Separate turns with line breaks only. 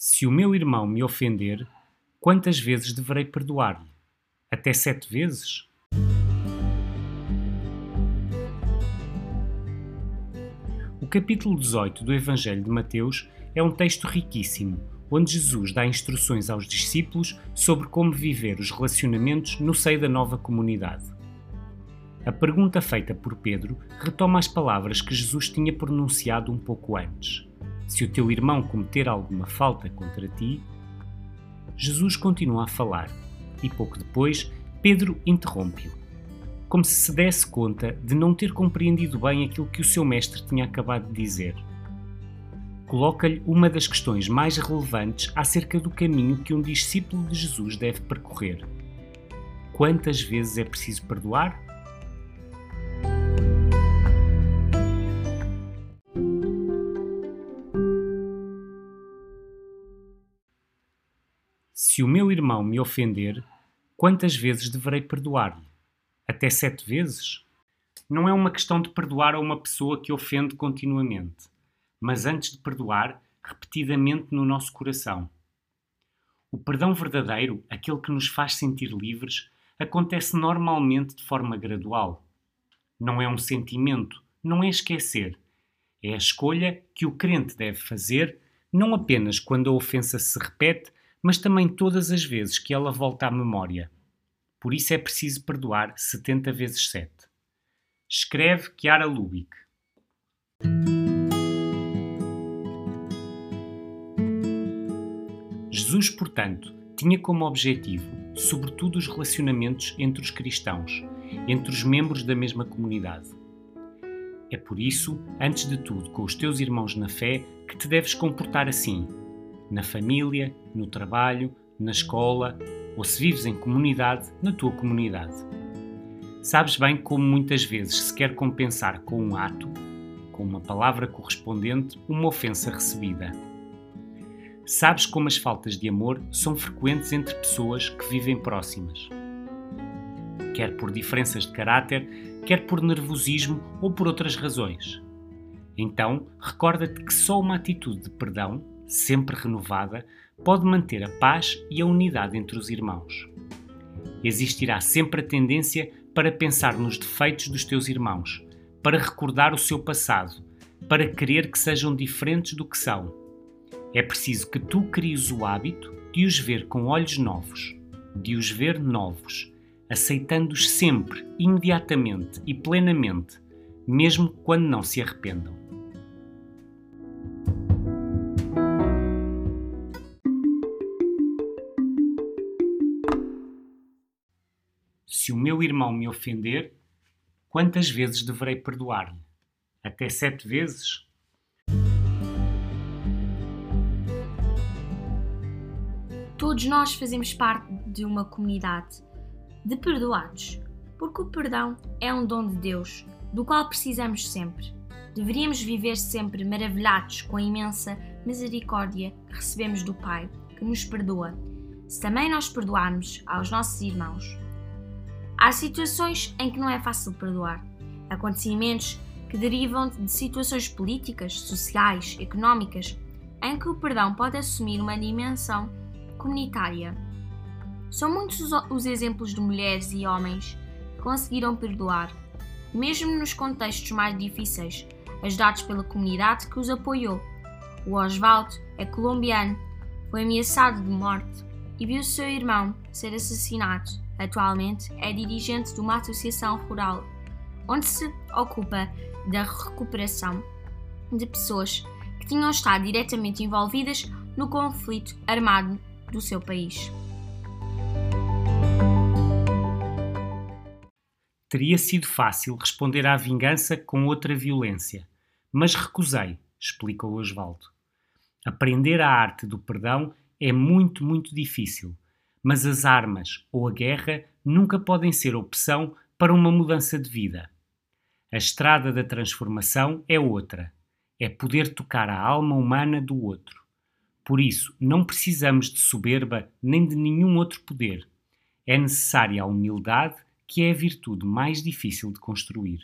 Se o meu irmão me ofender, quantas vezes deverei perdoar-lhe? Até sete vezes? O capítulo 18 do Evangelho de Mateus é um texto riquíssimo, onde Jesus dá instruções aos discípulos sobre como viver os relacionamentos no seio da nova comunidade. A pergunta feita por Pedro retoma as palavras que Jesus tinha pronunciado um pouco antes. Se o teu irmão cometer alguma falta contra ti, Jesus continua a falar e pouco depois Pedro interrompe-o, como se se desse conta de não ter compreendido bem aquilo que o seu mestre tinha acabado de dizer. Coloca-lhe uma das questões mais relevantes acerca do caminho que um discípulo de Jesus deve percorrer. Quantas vezes é preciso perdoar? Se o meu irmão me ofender, quantas vezes deverei perdoar-lhe? Até sete vezes? Não é uma questão de perdoar a uma pessoa que ofende continuamente, mas antes de perdoar, repetidamente no nosso coração. O perdão verdadeiro, aquele que nos faz sentir livres, acontece normalmente de forma gradual. Não é um sentimento, não é esquecer. É a escolha que o crente deve fazer, não apenas quando a ofensa se repete, mas também todas as vezes que ela volta à memória. Por isso é preciso perdoar 70 vezes 7. Escreve Chiara Lubick. Jesus, portanto, tinha como objetivo, sobretudo, os relacionamentos entre os cristãos, entre os membros da mesma comunidade. É por isso, antes de tudo, com os teus irmãos na fé, que te deves comportar assim, na família, no trabalho, na escola ou se vives em comunidade, na tua comunidade. Sabes bem como muitas vezes se quer compensar com um ato, com uma palavra correspondente, uma ofensa recebida. Sabes como as faltas de amor são frequentes entre pessoas que vivem próximas. Quer por diferenças de caráter, quer por nervosismo ou por outras razões. Então, recorda-te que só uma atitude de perdão sempre renovada, pode manter a paz e a unidade entre os irmãos. Existirá sempre a tendência para pensar nos defeitos dos teus irmãos, para recordar o seu passado, para querer que sejam diferentes do que são. É preciso que tu cries o hábito de os ver com olhos novos, de os ver novos, aceitando-os sempre, imediatamente e plenamente, mesmo quando não se arrependam. Se o meu irmão me ofender, quantas vezes deverei perdoar-lhe? Até sete vezes?
Todos nós fazemos parte de uma comunidade de perdoados, porque o perdão é um dom de Deus, do qual precisamos sempre. Deveríamos viver sempre maravilhados com a imensa misericórdia que recebemos do Pai, que nos perdoa. Se também nós perdoarmos aos nossos irmãos, Há situações em que não é fácil perdoar. Acontecimentos que derivam de situações políticas, sociais, económicas, em que o perdão pode assumir uma dimensão comunitária. São muitos os exemplos de mulheres e homens que conseguiram perdoar, mesmo nos contextos mais difíceis, ajudados pela comunidade que os apoiou. O Oswaldo é colombiano, foi ameaçado de morte e viu seu irmão ser assassinado Atualmente é dirigente de uma associação rural, onde se ocupa da recuperação de pessoas que tinham estado diretamente envolvidas no conflito armado do seu país.
Teria sido fácil responder à vingança com outra violência, mas recusei, explicou Osvaldo. Aprender a arte do perdão é muito, muito difícil mas as armas ou a guerra nunca podem ser opção para uma mudança de vida. A estrada da transformação é outra. É poder tocar a alma humana do outro. Por isso, não precisamos de soberba nem de nenhum outro poder. É necessária a humildade, que é a virtude mais difícil de construir.